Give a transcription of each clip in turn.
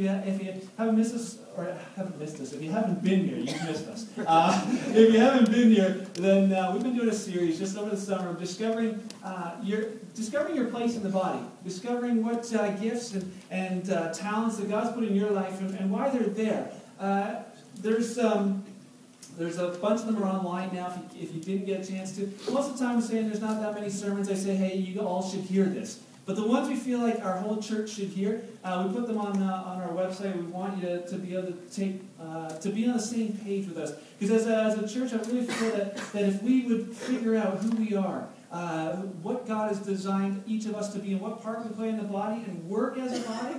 you, if you haven't missed us, or haven't missed us, if you haven't been here, you've missed us. Uh, if you haven't been here, then uh, we've been doing a series just over the summer of discovering uh, your discovering your place in the body, discovering what uh, gifts and, and uh, talents that God's put in your life and, and why they're there. Uh, there's um, there's a bunch of them are online now if you, if you didn't get a chance to. Most of the time I'm saying there's not that many sermons. I say, hey, you all should hear this. But the ones we feel like our whole church should hear, uh, we put them on, uh, on our website. We want you to, to be able to take uh, to be on the same page with us. Because as a, as a church, I really feel that, that if we would figure out who we are, uh, what God has designed each of us to be, and what part we play in the body, and work as a body,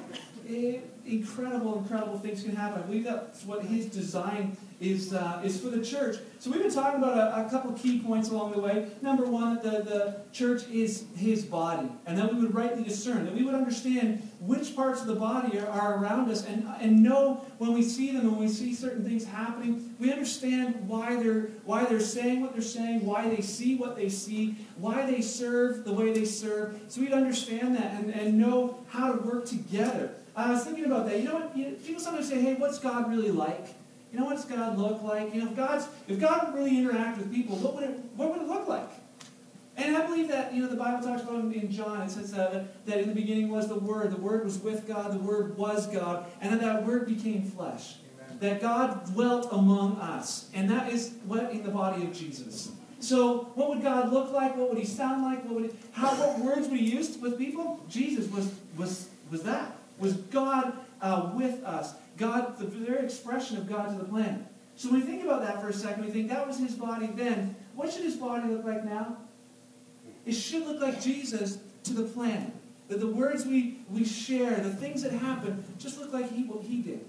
incredible, incredible things can happen. I believe that's what His design is, uh, is for the church. So we've been talking about a, a couple key points along the way. Number one, the, the church is his body. And that we would rightly discern, that we would understand which parts of the body are, are around us and, and know when we see them, when we see certain things happening, we understand why they're, why they're saying what they're saying, why they see what they see, why they serve the way they serve. So we'd understand that and, and know how to work together. I was thinking about that. You know what? You, people sometimes say, hey, what's God really like? You know, what does God look like? You know, if God's if God really interact with people, what would it what would it look like? And I believe that you know the Bible talks about in John. It says uh, that, that in the beginning was the Word. The Word was with God. The Word was God, and that that Word became flesh. Amen. That God dwelt among us, and that is what in the body of Jesus. So, what would God look like? What would He sound like? What would he, how? What words would He use with people? Jesus was was was that was God uh, with us. God, the very expression of God to the planet. So when we think about that for a second, we think that was his body then. What should his body look like now? It should look like Jesus to the planet. That the words we, we share, the things that happen, just look like he, what he did.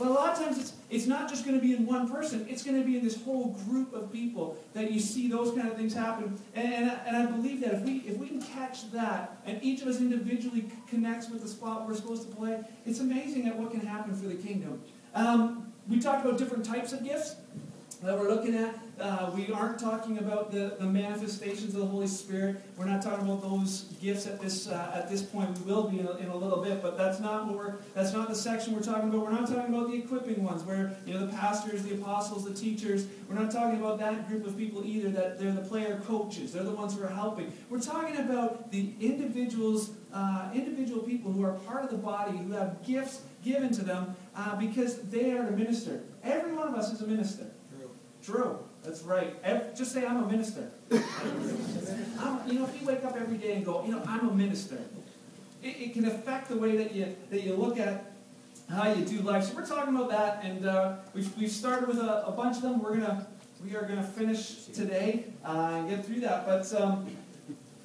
But a lot of times it's, it's not just going to be in one person, it's going to be in this whole group of people that you see those kind of things happen. And, and, and I believe that if we, if we can catch that and each of us individually connects with the spot we're supposed to play, it's amazing at what can happen for the kingdom. Um, we talked about different types of gifts that we're looking at. Uh, we aren't talking about the, the manifestations of the Holy Spirit. We're not talking about those gifts at this uh, at this point. We will be in a, in a, little bit, but that's not what we're that's not the section we're talking about. We're not talking about the equipping ones, where you know the pastors, the apostles, the teachers. We're not talking about that group of people either. That they're the player coaches. They're the ones who are helping. We're talking about the individuals, uh, individual people who are part of the body who have gifts given to them uh, because they are a minister. Every one of us is a minister. True. True. That's right. Every, just say, I'm a minister. I'm, you know, if you wake up every day and go, you know, I'm a minister, it, it, can affect the way that you, that you look at how you do life. So we're talking about that, and uh, we've, we've started with a, a, bunch of them. We're gonna, we are going to finish today uh, and get through that. But um,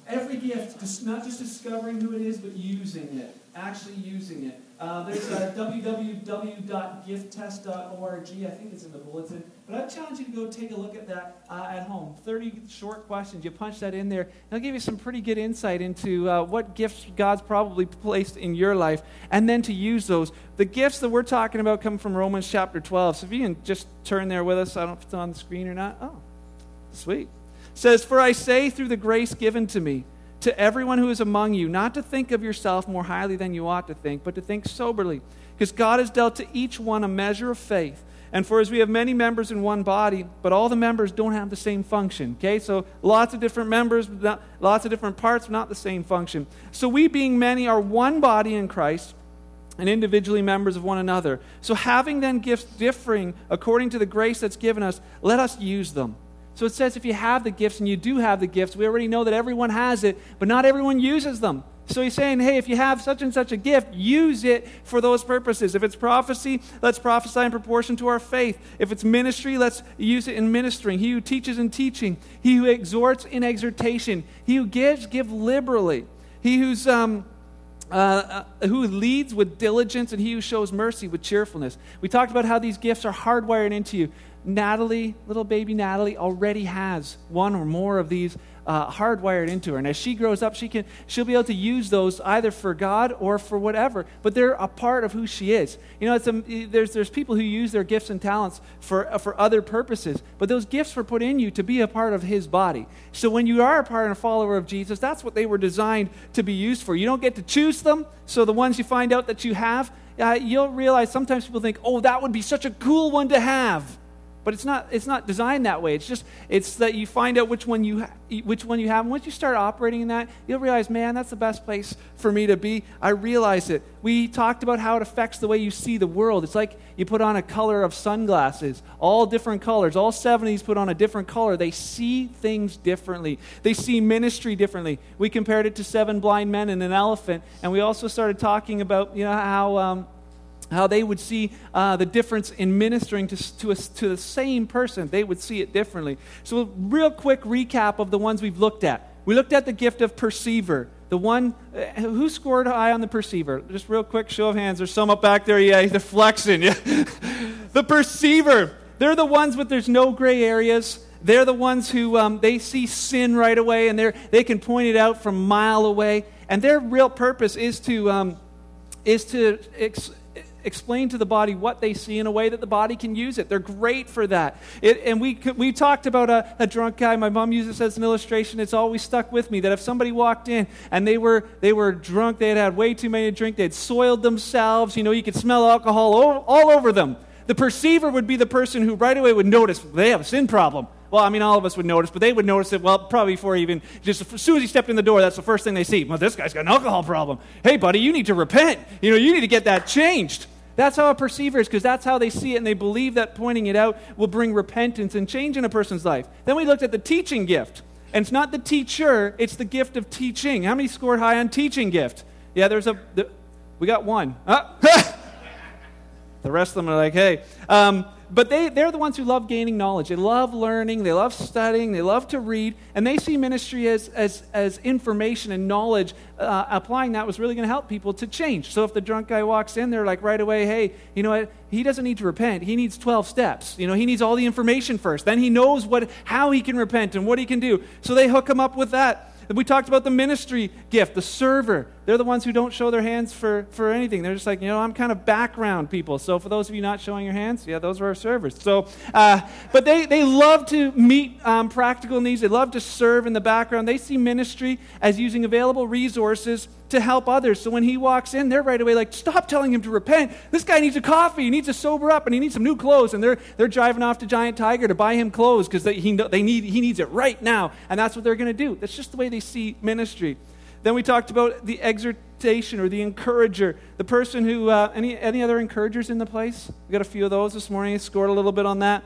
every gift, not just discovering who it is, but using it, actually using it. Uh, there's www.gifttest.org. I think it's in the bulletin. But I challenge you to go take a look at that uh, at home. 30 short questions. You punch that in there, it'll give you some pretty good insight into uh, what gifts God's probably placed in your life, and then to use those. The gifts that we're talking about come from Romans chapter 12. So if you can just turn there with us, I don't know if it's on the screen or not. Oh, sweet. It says, For I say through the grace given to me, to everyone who is among you not to think of yourself more highly than you ought to think, but to think soberly, because God has dealt to each one a measure of faith. And for as we have many members in one body, but all the members don't have the same function. Okay, so lots of different members, lots of different parts, not the same function. So we, being many, are one body in Christ and individually members of one another. So having then gifts differing according to the grace that's given us, let us use them. So it says if you have the gifts, and you do have the gifts, we already know that everyone has it, but not everyone uses them. So he's saying, hey, if you have such and such a gift, use it for those purposes. If it's prophecy, let's prophesy in proportion to our faith. If it's ministry, let's use it in ministering. He who teaches in teaching. He who exhorts in exhortation. He who gives, give liberally. He who's. Um, uh, uh, who leads with diligence and he who shows mercy with cheerfulness. We talked about how these gifts are hardwired into you Natalie, little baby Natalie, already has one or more of these uh, hardwired into her. And as she grows up, she can, she'll be able to use those either for God or for whatever. But they're a part of who she is. You know, it's a, there's, there's people who use their gifts and talents for, uh, for other purposes. But those gifts were put in you to be a part of His body. So when you are a part and a follower of Jesus, that's what they were designed to be used for. You don't get to choose them. So the ones you find out that you have, uh, you'll realize sometimes people think, oh, that would be such a cool one to have but it's not it's not designed that way. It's just it's that you find out which one you ha- which one you have. And once you start operating in that you'll realize man that's the best place for me to be. I realize it. We talked about how it affects the way you see the world. It's like you put on a color of sunglasses all different colors. All 70s put on a different color. They see things differently. They see ministry differently. We compared it to seven blind men and an elephant. And we also started talking about you know how um, how they would see uh, the difference in ministering to, to, a, to the same person. They would see it differently. So, real quick recap of the ones we've looked at. We looked at the gift of perceiver. The one, uh, who scored high on the perceiver? Just real quick show of hands. There's some up back there. Yeah, they're flexing. Yeah. the perceiver. They're the ones with there's no gray areas. They're the ones who um, they see sin right away and they they can point it out from mile away. And their real purpose is to, um, is to ex- explain to the body what they see in a way that the body can use it. They're great for that. It, and we, we talked about a, a drunk guy. My mom uses this as an illustration. It's always stuck with me that if somebody walked in and they were, they were drunk, they had had way too many to drink, they'd soiled themselves, you know, you could smell alcohol all, all over them. The perceiver would be the person who right away would notice they have a sin problem. Well, I mean, all of us would notice, but they would notice it, well, probably before even, just as soon as he stepped in the door, that's the first thing they see. Well, this guy's got an alcohol problem. Hey, buddy, you need to repent. You know, you need to get that changed. That's how a perceiver is, because that's how they see it, and they believe that pointing it out will bring repentance and change in a person's life. Then we looked at the teaching gift. And it's not the teacher, it's the gift of teaching. How many scored high on teaching gift? Yeah, there's a. The, we got one. Ah. the rest of them are like, hey. Um, but they, they're the ones who love gaining knowledge. They love learning, they love studying, they love to read, and they see ministry as, as, as information and knowledge. Uh, applying that was really going to help people to change. So if the drunk guy walks in, they're like right away, hey, you know what? He doesn't need to repent. He needs 12 steps. You know, he needs all the information first. Then he knows what, how he can repent and what he can do. So they hook him up with that. We talked about the ministry gift, the server. They're the ones who don't show their hands for, for anything. They're just like, you know, I'm kind of background people. So for those of you not showing your hands, yeah, those are our servers. So, uh, but they, they love to meet um, practical needs. They love to serve in the background. They see ministry as using available resources to help others. So when he walks in, they're right away like, stop telling him to repent. This guy needs a coffee. He needs to sober up and he needs some new clothes. And they're, they're driving off to Giant Tiger to buy him clothes because they, he, they need, he needs it right now. And that's what they're going to do. That's just the way they see ministry. Then we talked about the exhortation or the encourager, the person who, uh, any, any other encouragers in the place? We got a few of those this morning, scored a little bit on that.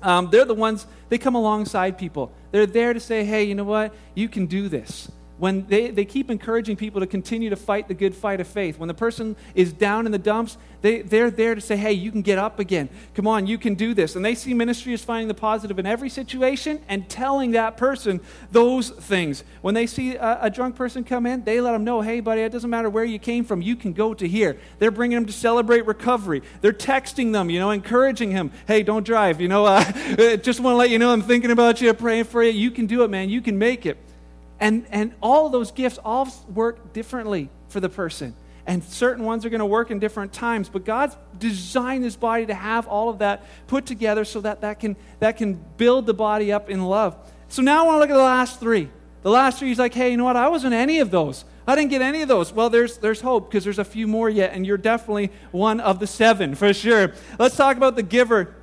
Um, they're the ones, they come alongside people. They're there to say, hey, you know what? You can do this when they, they keep encouraging people to continue to fight the good fight of faith. When the person is down in the dumps, they, they're there to say, hey, you can get up again. Come on, you can do this. And they see ministry as finding the positive in every situation and telling that person those things. When they see a, a drunk person come in, they let them know, hey, buddy, it doesn't matter where you came from, you can go to here. They're bringing them to celebrate recovery. They're texting them, you know, encouraging him, hey, don't drive. You know, uh, just want to let you know I'm thinking about you, praying for you. You can do it, man. You can make it. And, and all those gifts all work differently for the person. And certain ones are going to work in different times. But God's designed this body to have all of that put together so that that can, that can build the body up in love. So now I want to look at the last three. The last three, he's like, hey, you know what? I wasn't any of those. I didn't get any of those. Well, there's, there's hope because there's a few more yet, and you're definitely one of the seven for sure. Let's talk about the giver.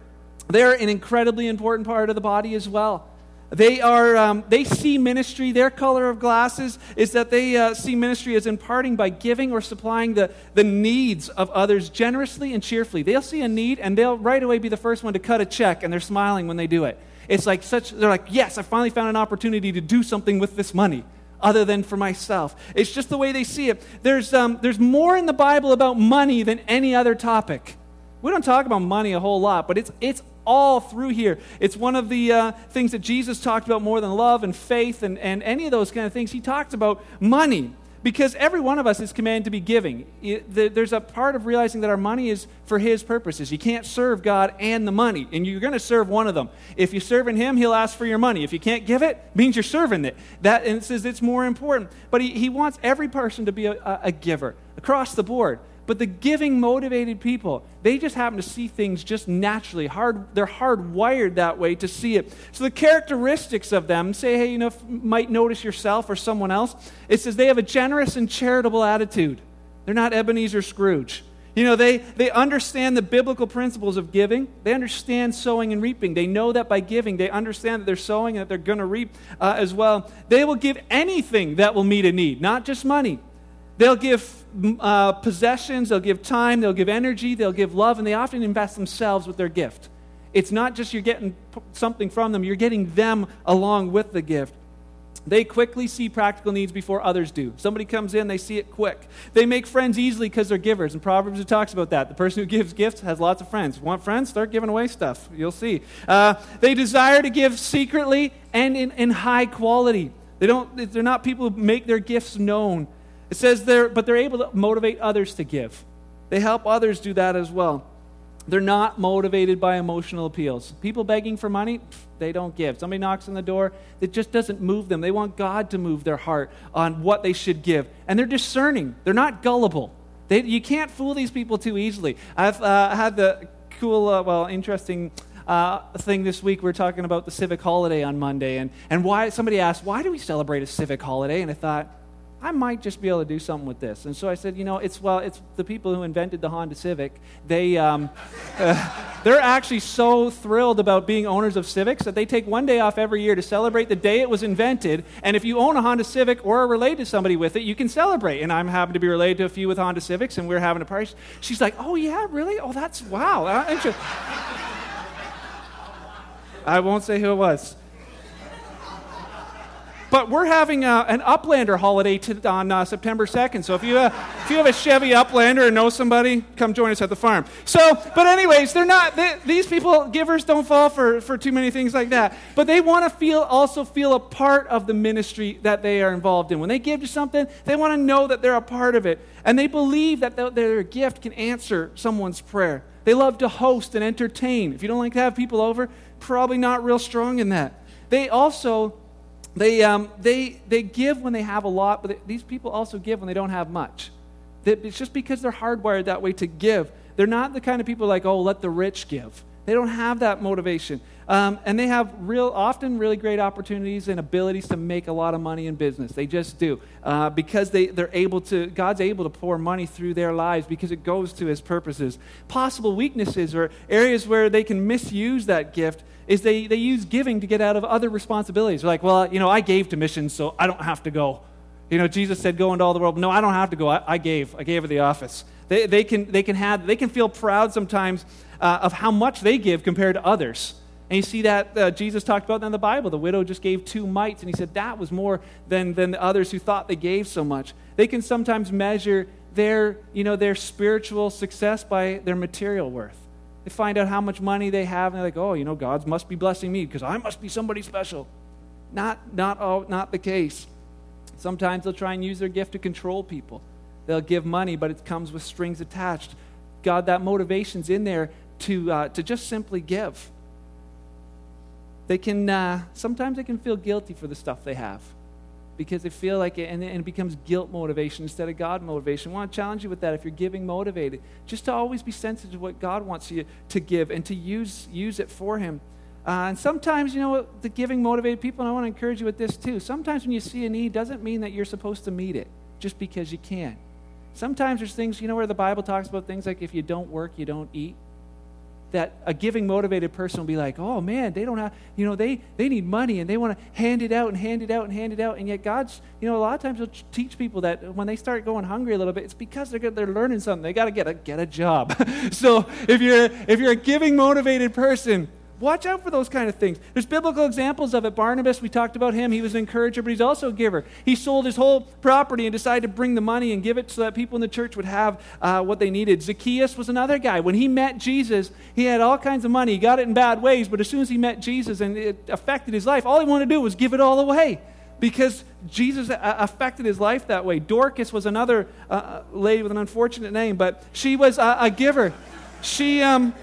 They're an incredibly important part of the body as well. They, are, um, they see ministry, their color of glasses is that they uh, see ministry as imparting by giving or supplying the, the needs of others generously and cheerfully. They'll see a need and they'll right away be the first one to cut a check, and they're smiling when they do it. It's like such, they're like, yes, I finally found an opportunity to do something with this money other than for myself. It's just the way they see it. There's, um, there's more in the Bible about money than any other topic. We don't talk about money a whole lot, but it's, it's all through here. It's one of the uh, things that Jesus talked about more than love and faith and, and any of those kind of things. He talked about money. because every one of us is commanded to be giving. There's a part of realizing that our money is for His purposes. You can't serve God and the money, and you're going to serve one of them. If you're serving Him, He'll ask for your money. If you can't give it, means you're serving it. That and it says it's more important. But He, he wants every person to be a, a giver across the board. But the giving motivated people, they just happen to see things just naturally. Hard, they're hardwired that way to see it. So the characteristics of them, say, hey, you know, might notice yourself or someone else. It says they have a generous and charitable attitude. They're not Ebenezer Scrooge. You know, they, they understand the biblical principles of giving. They understand sowing and reaping. They know that by giving, they understand that they're sowing and that they're going to reap uh, as well. They will give anything that will meet a need, not just money. They'll give uh, possessions, they'll give time, they'll give energy, they'll give love, and they often invest themselves with their gift. It's not just you're getting something from them, you're getting them along with the gift. They quickly see practical needs before others do. Somebody comes in, they see it quick. They make friends easily because they're givers. And Proverbs it talks about that. The person who gives gifts has lots of friends. Want friends? Start giving away stuff. You'll see. Uh, they desire to give secretly and in, in high quality. They don't, they're not people who make their gifts known. It says they're, but they're able to motivate others to give. They help others do that as well. They're not motivated by emotional appeals. People begging for money, they don't give. Somebody knocks on the door, it just doesn't move them. They want God to move their heart on what they should give. And they're discerning, they're not gullible. They, you can't fool these people too easily. I've uh, had the cool, uh, well, interesting uh, thing this week. We are talking about the civic holiday on Monday, and, and why somebody asked, Why do we celebrate a civic holiday? And I thought, I might just be able to do something with this. And so I said, you know, it's well, it's the people who invented the Honda Civic. They, um, uh, they're actually so thrilled about being owners of Civics that they take one day off every year to celebrate the day it was invented. And if you own a Honda Civic or are related to somebody with it, you can celebrate. And I'm happy to be related to a few with Honda Civics, and we're having a party. She's like, oh yeah, really? Oh, that's wow. Uh, I won't say who it was. But we're having a, an Uplander holiday to, on uh, September 2nd. So if you, uh, if you have a Chevy Uplander and know somebody, come join us at the farm. So, but anyways, they're not, they, these people, givers don't fall for, for too many things like that. But they want to feel, also feel a part of the ministry that they are involved in. When they give to something, they want to know that they're a part of it. And they believe that the, their gift can answer someone's prayer. They love to host and entertain. If you don't like to have people over, probably not real strong in that. They also they, um, they, they give when they have a lot, but they, these people also give when they don't have much. it's just because they're hardwired that way to give. They're not the kind of people like, oh, let the rich give. They don't have that motivation. Um, and they have real, often really great opportunities and abilities to make a lot of money in business. They just do. Uh, because they, they're able to, God's able to pour money through their lives because it goes to his purposes. Possible weaknesses or areas where they can misuse that gift is they, they use giving to get out of other responsibilities. They're like, well, you know, I gave to missions, so I don't have to go. You know, Jesus said, go into all the world. No, I don't have to go. I, I gave. I gave at the office. They, they, can, they, can have, they can feel proud sometimes uh, of how much they give compared to others. And you see that uh, Jesus talked about that in the Bible. The widow just gave two mites, and he said that was more than, than the others who thought they gave so much. They can sometimes measure their, you know, their spiritual success by their material worth. They find out how much money they have, and they're like, oh, you know, God must be blessing me because I must be somebody special. Not, not, all, not the case. Sometimes they'll try and use their gift to control people. They'll give money, but it comes with strings attached. God, that motivation's in there to, uh, to just simply give. They can, uh, sometimes they can feel guilty for the stuff they have because they feel like it, and, it becomes guilt motivation instead of God motivation. I want to challenge you with that if you're giving motivated, just to always be sensitive to what God wants you to give and to use, use it for Him. Uh, and sometimes, you know, the giving motivated people, and I want to encourage you with this too. Sometimes when you see a need, doesn't mean that you're supposed to meet it just because you can. Sometimes there's things, you know, where the Bible talks about things like if you don't work, you don't eat. That a giving motivated person will be like oh man they don't have you know they they need money and they want to hand it out and hand it out and hand it out. And yet god's you know a lot of times he'll teach people that when they start going hungry a little bit it's because they're they're learning something. They got to get a get a job. So if you're if you're a giving motivated person Watch out for those kind of things. There's biblical examples of it. Barnabas, we talked about him. He was an encourager, but he's also a giver. He sold his whole property and decided to bring the money and give it so that people in the church would have uh, what they needed. Zacchaeus was another guy. When he met Jesus, he had all kinds of money. He got it in bad ways, but as soon as he met Jesus and it affected his life, all he wanted to do was give it all away. because Jesus affected his life that way. Dorcas was another uh, uh, lady with an unfortunate name, but she was a, a giver. She, um,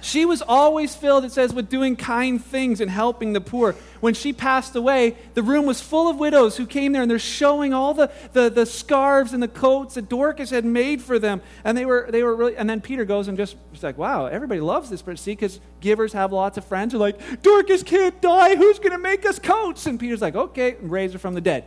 she was always filled, it says, with doing kind things and helping the poor. When she passed away, the room was full of widows who came there and they're showing all the, the, the scarves and the coats that Dorcas had made for them. And they were, they were really, and then Peter goes and just, just like, wow, everybody loves this person. See, because givers have lots of friends who are like, Dorcas can't die. Who's going to make us coats? And Peter's like, okay, raise her from the dead.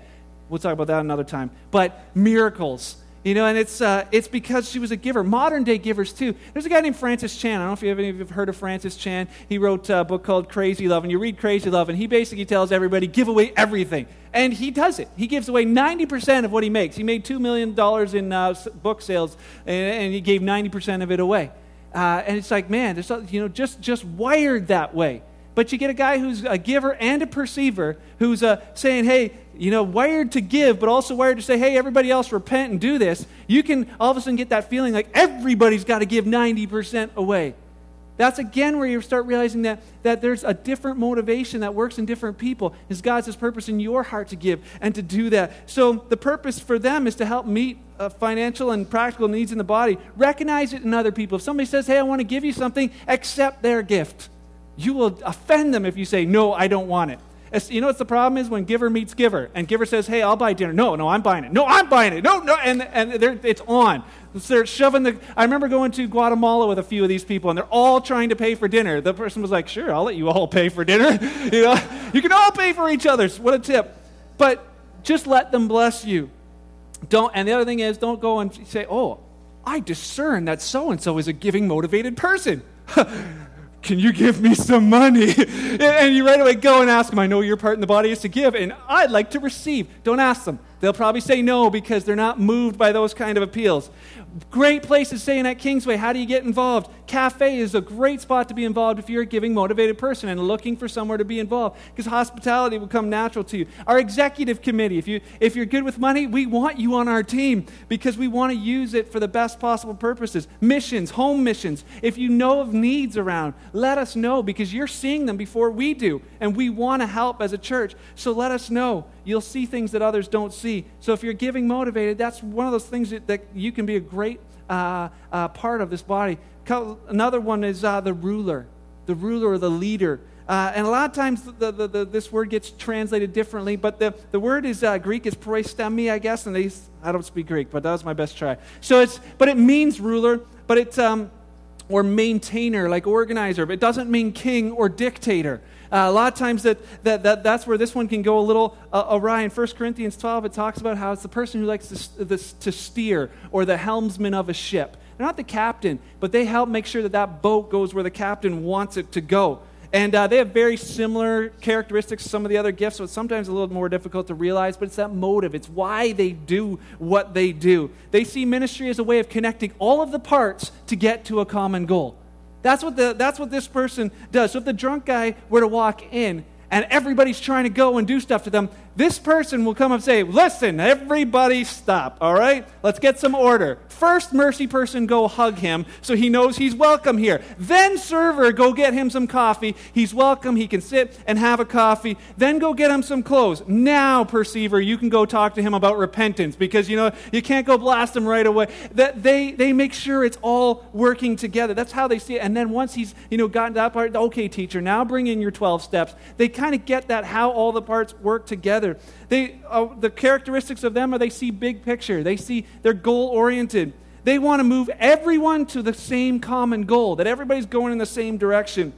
We'll talk about that another time. But miracles you know, and it's, uh, it's because she was a giver. Modern day givers, too. There's a guy named Francis Chan. I don't know if you have any of you have heard of Francis Chan. He wrote a book called Crazy Love, and you read Crazy Love, and he basically tells everybody, give away everything. And he does it. He gives away 90% of what he makes. He made $2 million in uh, book sales, and, and, he gave 90% of it away. Uh, and it's like, man, there's, you know, just, just wired that way. But you get a guy who's a giver and a perceiver who's uh, saying, hey, you know, wired to give, but also wired to say, hey, everybody else repent and do this. You can all of a sudden get that feeling like everybody's got to give 90% away. That's again where you start realizing that, that there's a different motivation that works in different people. Is God's His purpose in your heart to give and to do that? So the purpose for them is to help meet uh, financial and practical needs in the body. Recognize it in other people. If somebody says, hey, I want to give you something, accept their gift. You will offend them if you say, No, I don't want it. It's, you know what the problem is when giver meets giver and giver says, Hey, I'll buy dinner. No, no, I'm buying it. No, I'm buying it. No, no. And, and it's on. So they're shoving the. I remember going to Guatemala with a few of these people and they're all trying to pay for dinner. The person was like, Sure, I'll let you all pay for dinner. you, know, you can all pay for each other's. What a tip. But just let them bless you. Don't, and the other thing is, don't go and say, Oh, I discern that so and so is a giving motivated person. can you give me some money? and you right away go and ask them, I know your part in the body is to give, and I'd like to receive. Don't ask them. They'll probably say no because they're not moved by those kind of appeals. Great places staying at Kingsway. How do you get involved? Cafe is a great spot to be involved if you're a giving, motivated person and looking for somewhere to be involved because hospitality will come natural to you. Our executive committee, if, you, if you're good with money, we want you on our team because we want to use it for the best possible purposes. Missions, home missions. If you know of needs around, let us know because you're seeing them before we do and we want to help as a church. So let us know. You'll see things that others don't see. So if you're giving motivated, that's one of those things that, that you can be a great uh, uh, part of this body. Another one is uh, the ruler, the ruler or the leader. Uh, and a lot of times the, the, the, this word gets translated differently, but the, the word is uh, Greek is proistemi, I guess, and they, I don't speak Greek, but that was my best try. So it's, but it means ruler, but it's, um, or maintainer, like organizer, but it doesn't mean king or dictator. Uh, a lot of times that, that, that, that's where this one can go a little uh, awry. In 1 Corinthians 12, it talks about how it's the person who likes to, this, to steer or the helmsman of a ship. They're not the captain, but they help make sure that that boat goes where the captain wants it to go. And uh, they have very similar characteristics to some of the other gifts, so it's sometimes a little more difficult to realize, but it's that motive. It's why they do what they do. They see ministry as a way of connecting all of the parts to get to a common goal. That's what, the, that's what this person does. So if the drunk guy were to walk in and everybody's trying to go and do stuff to them, this person will come up and say, Listen, everybody stop, all right? Let's get some order. First, mercy person, go hug him so he knows he's welcome here. Then, server, go get him some coffee. He's welcome. He can sit and have a coffee. Then, go get him some clothes. Now, perceiver, you can go talk to him about repentance because, you know, you can't go blast him right away. That they, they make sure it's all working together. That's how they see it. And then, once he's, you know, gotten to that part, okay, teacher, now bring in your 12 steps. They kind of get that, how all the parts work together together. They, uh, the characteristics of them are they see big picture, they see they're goal oriented. They want to move everyone to the same common goal, that everybody's going in the same direction.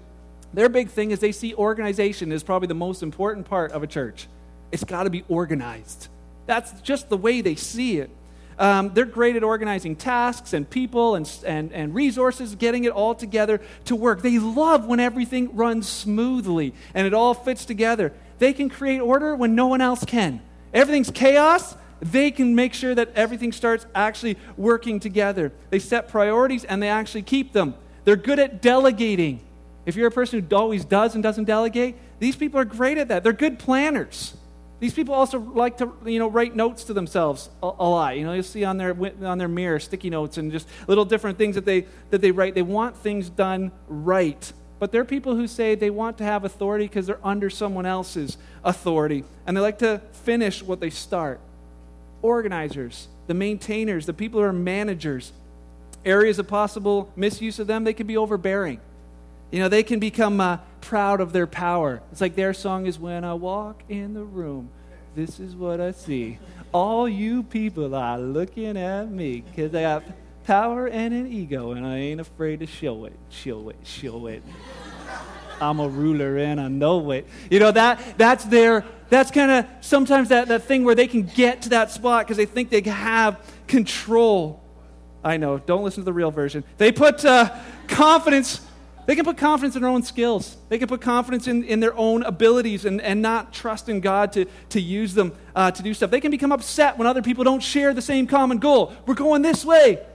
Their big thing is they see organization is probably the most important part of a church. It's got to be organized. That's just the way they see it. Um, they're great at organizing tasks and people and, and, and resources, getting it all together to work. They love when everything runs smoothly and it all fits together. They can create order when no one else can. Everything's chaos. They can make sure that everything starts actually working together. They set priorities and they actually keep them. They're good at delegating. If you're a person who always does and doesn't delegate, these people are great at that. They're good planners. These people also like to, you know, write notes to themselves a, a, lot. You know, you'll see on their on their mirror sticky notes and just little different things that they that they write. They want things done right. But there are people who say they want to have authority because they're under someone else's authority. And they like to finish what they start. Organizers, the maintainers, the people who are managers, areas of possible misuse of them, they can be overbearing. You know, they can become uh, proud of their power. It's like their song is When I Walk in the Room, This is What I See. All you people are looking at me because I have power and an ego, and I ain't afraid to show it, show it, show it. I'm a ruler and I know it. You know, that, that's their, that's kind of sometimes that, that thing where they can get to that spot because they think they have control. I know, don't listen to the real version. They put uh, confidence they can put confidence in their own skills. They can put confidence in, in their own abilities and, and not trust in God to, to use them uh, to do stuff. They can become upset when other people don't share the same common goal. We're going this way.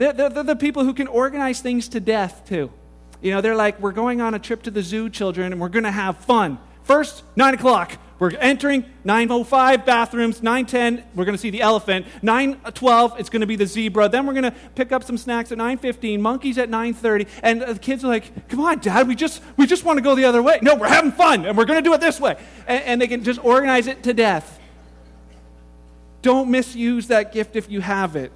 They're, they're, they're the people who can organize things to death, too. You know, they're like, we're going on a trip to the zoo, children, and we're going to have fun. First, 9 o'clock. We're entering 905 bathrooms, 910, we're going to see the elephant. 912, it's going to be the zebra. Then we're going to pick up some snacks at 915, monkeys at 930. And the kids are like, come on, Dad, we just, we just want to go the other way. No, we're having fun, and we're going to do it this way. And, and they can just organize it to death. Don't misuse that gift if you have it.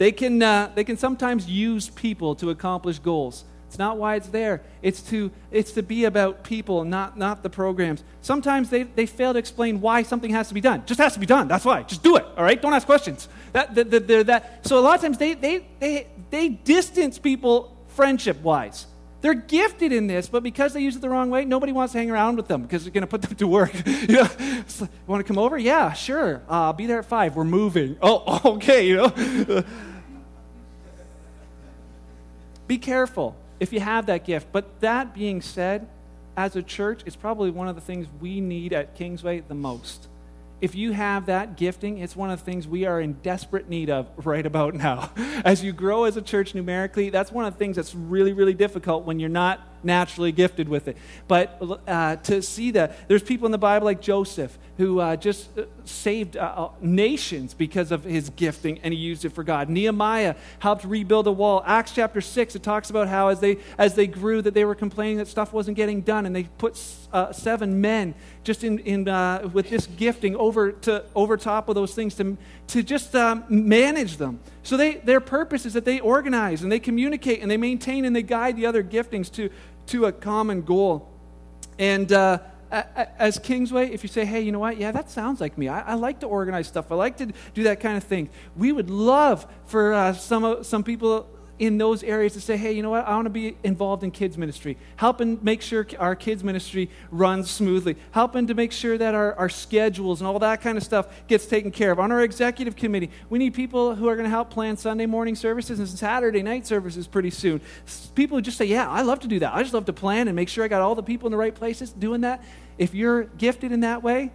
They can, uh, they can sometimes use people to accomplish goals. It's not why it's there. It's to, it's to be about people, not, not the programs. Sometimes they, they fail to explain why something has to be done. Just has to be done. That's why. Just do it, all right? Don't ask questions. That, that, that, that. So a lot of times they, they, they, they distance people friendship wise. They're gifted in this, but because they use it the wrong way, nobody wants to hang around with them because they're going to put them to work. you, know, you want to come over? Yeah, sure. Uh, I'll be there at five. We're moving. Oh, okay. You know. be careful if you have that gift. But that being said, as a church, it's probably one of the things we need at Kingsway the most. If you have that gifting, it's one of the things we are in desperate need of right about now. As you grow as a church numerically, that's one of the things that's really, really difficult when you're not naturally gifted with it. But uh, to see that, there's people in the Bible like Joseph who uh, just uh, saved uh, uh, nations because of his gifting and he used it for God. Nehemiah helped rebuild a wall. Acts chapter 6, it talks about how as they, as they grew that they were complaining that stuff wasn't getting done and they put uh, seven men just in, in, with this gifting over, to, over top of those things to, to just um, manage them. So they, their purpose is that they organize and they communicate and they maintain and they guide the other giftings to, to a common goal. And uh, as Kingsway, if you say, hey, you know what? Yeah, that sounds like me. I, I, like to organize stuff. I like to do that kind of thing. We would love for uh, some, some people in those areas to say, hey, you know what? I want to be involved in kids' ministry, helping make sure our kids' ministry runs smoothly, helping to make sure that our, our schedules and all that kind of stuff gets taken care of. On our executive committee, we need people who are going to help plan Sunday morning services and Saturday night services pretty soon. People who just say, yeah, I love to do that. I just love to plan and make sure I got all the people in the right places doing that. If you're gifted in that way,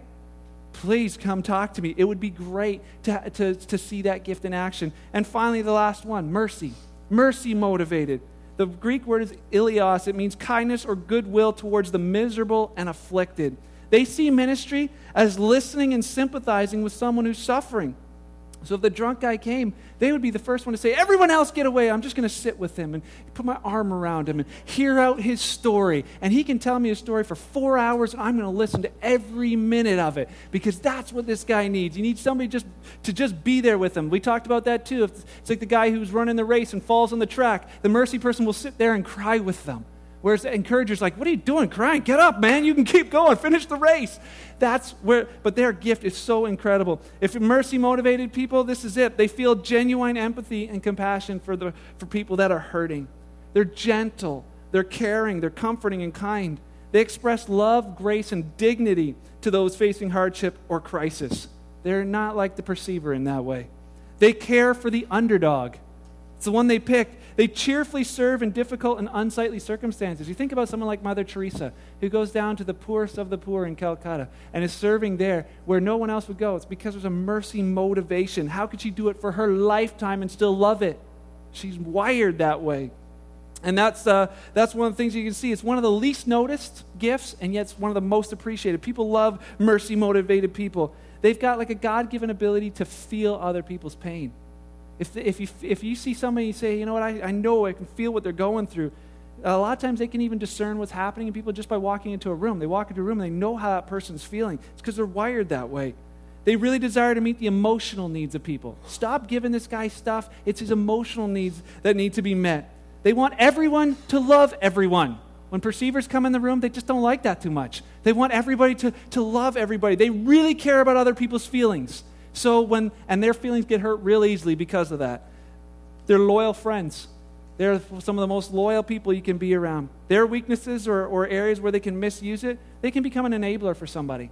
please come talk to me. It would be great to, to, to see that gift in action. And finally, the last one mercy mercy motivated. The Greek word is ilios. It means kindness or goodwill towards the miserable and afflicted. They see ministry as listening and sympathizing with someone who's suffering. So if the drunk guy came, they would be the first one to say, Everyone else get away. I'm just going to sit with him and put my arm around him and hear out his story. And he can tell me a story for four hours, and I'm going to listen to every minute of it because that's what this guy needs. He needs somebody just to just be there with him. We talked about that too. It's like the guy who's running the race and falls on the track. The mercy person will sit there and cry with them. Whereas the encourager's like, What are you doing crying? Get up, man. You can keep going. Finish the race. That's where, but their gift is so incredible. If mercy motivated people, this is it. They feel genuine empathy and compassion for, the, for people that are hurting. They're gentle, they're caring, they're comforting and kind. They express love, grace, and dignity to those facing hardship or crisis. They're not like the perceiver in that way. They care for the underdog. It's the one they pick. They cheerfully serve in difficult and unsightly circumstances. You think about someone like Mother Teresa, who goes down to the poorest of the poor in Calcutta and is serving there where no one else would go. It's because there's a mercy motivation. How could she do it for her lifetime and still love it? She's wired that way. And that's, uh, that's one of the things you can see. It's one of the least noticed gifts, and yet it's one of the most appreciated. People love mercy motivated people. They've got like a God given ability to feel other people's pain. If, if, you, if you see somebody you say, you know what, I, I know, I can feel what they're going through, A lot of times they can even discern what's happening in people just by walking into a room. They walk into a room and they know how that person's feeling. It's because they're wired that way. They really desire to meet the emotional needs of people. Stop giving this guy stuff. It's his emotional needs that need to be met. They want everyone to love everyone. When perceivers come in the room, they just don't like that too much. They want everybody to, to love everybody. They really care about other people's feelings. So when, and their feelings get hurt real easily because of that. They're loyal friends. They're some of the most loyal people you can be around. Their weaknesses or, or areas where they can misuse it, they can become an enabler for somebody.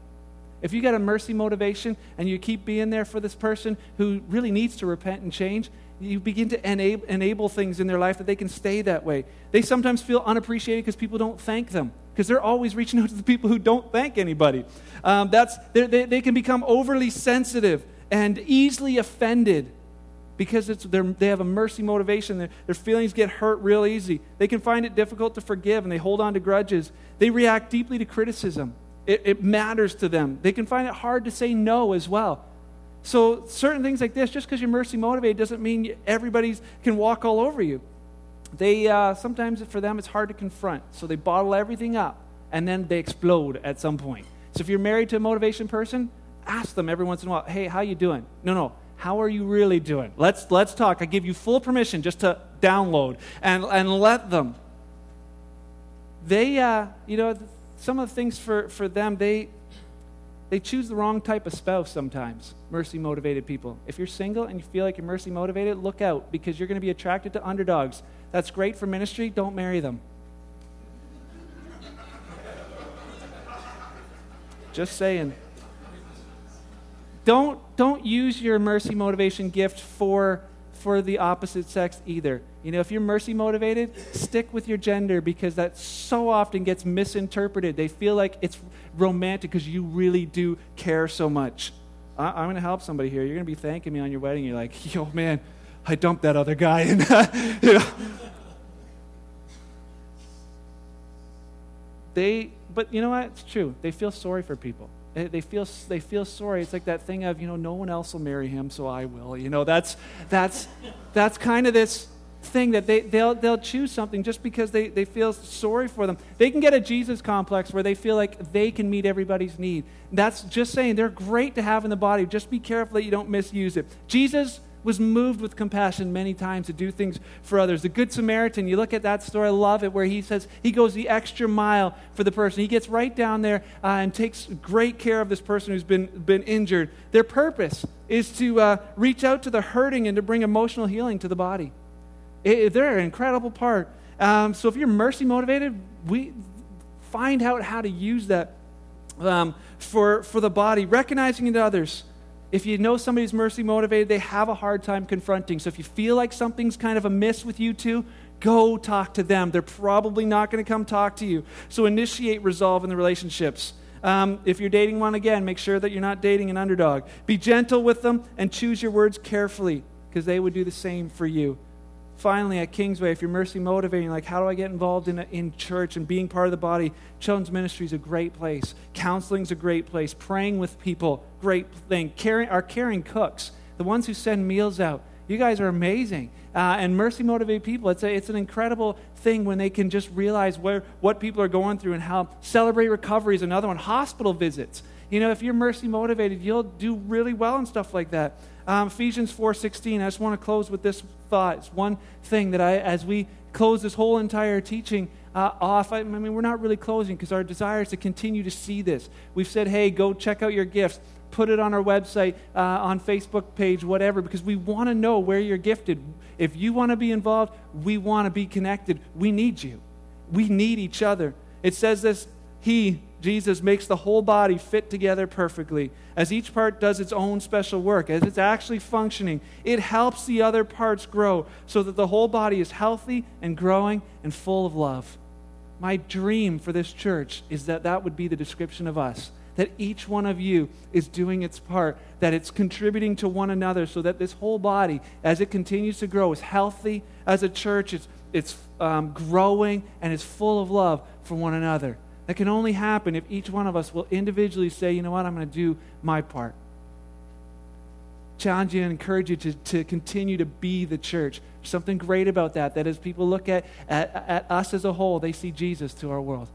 If you got a mercy motivation and you keep being there for this person who really needs to repent and change, you begin to enable, enable things in their life that they can stay that way. They sometimes feel unappreciated because people don't thank them because they're always reaching out to the people who don't thank anybody. Um, that's, they, they can become overly sensitive and easily offended because it's, they have a mercy motivation. Their, their feelings get hurt real easy. They can find it difficult to forgive and they hold on to grudges. They react deeply to criticism. It, it matters to them. They can find it hard to say no as well. So, certain things like this, just because you're mercy motivated, doesn't mean everybody can walk all over you. They uh, sometimes for them it's hard to confront, so they bottle everything up and then they explode at some point. So, if you're married to a motivation person, ask them every once in a while, "Hey, how you doing?" No, no, how are you really doing? Let's let's talk. I give you full permission just to download and and let them. They, uh, you know, some of the things for for them they they choose the wrong type of spouse sometimes, mercy motivated people. If you're single and you feel like you're mercy motivated, look out because you're going to be attracted to underdogs. That's great for ministry, don't marry them. Just saying. Don't, don't use your mercy motivation gift for, for the opposite sex either. You know, if you're mercy motivated, stick with your gender because that so often gets misinterpreted. They feel like it's romantic because you really do care so much. I, am going to help somebody here. You're going to be thanking me on your wedding. You're like, yo, man, I dumped that other guy. And, you know. They, but you know what? It's true. They feel sorry for people. They, feel, they feel sorry. It's like that thing of, you know, no one else will marry him, so I will. You know, that's, that's, that's kind of this thing that they, they'll, they'll choose something just because they, they feel sorry for them. They can get a Jesus complex where they feel like they can meet everybody's need. That's just saying they're great to have in the body. Just be careful that you don't misuse it. Jesus was moved with compassion many times to do things for others. The Good Samaritan, you look at that story, I love it, where he says he goes the extra mile for the person. He gets right down there uh, and takes great care of this person who's been, been injured. Their purpose is to uh, reach out to the hurting and to bring emotional healing to the body. It, they're an incredible part. Um, so if you're mercy motivated, we find out how to use that um, for, for the body, recognizing it others. If you know somebody's mercy motivated, they have a hard time confronting. So if you feel like something's kind of amiss with you two, go talk to them. They're probably not going to come talk to you. So initiate resolve in the relationships. Um, if you're dating one again, make sure that you're not dating an underdog. Be gentle with them and choose your words carefully because they would do the same for you finally at Kingsway, if you're mercy motivating, like how do I get involved in, a, in church and being part of the body, children's ministry is a great place. Counseling is a great place. Praying with people, great thing. Caring, our caring cooks, the ones who send meals out, you guys are amazing. Uh, and mercy motivated people, it's, a, it's an incredible thing when they can just realize where, what people are going through and how celebrate recovery is another one. Hospital visits. You know, if you're mercy motivated, you'll do really well and stuff like that. Um, Ephesians 4:16. I just want to close with this thought. It's one thing that I, as we close this whole entire teaching uh, off, I, I mean, we're not really closing because our desire is to continue to see this. We've said, hey, go check out your gifts. Put it on our website, uh, on Facebook page, whatever, because we want to know where you're gifted. If you want to be involved, we want to be connected. We need you. We need each other. It says this He, Jesus makes the whole body fit together perfectly. As each part does its own special work, as it's actually functioning, it helps the other parts grow so that the whole body is healthy and growing and full of love. My dream for this church is that that would be the description of us. That each one of you is doing its part, that it's contributing to one another so that this whole body, as it continues to grow, is healthy as a church, it's, it's um, growing and is full of love for one another. That can only happen if each one of us will individually say, you know what, I'm going to do my part. challenge you and encourage you to, to continue to be the church. There's something great about that, that as people look at, at, at us as a whole, they see Jesus to our world.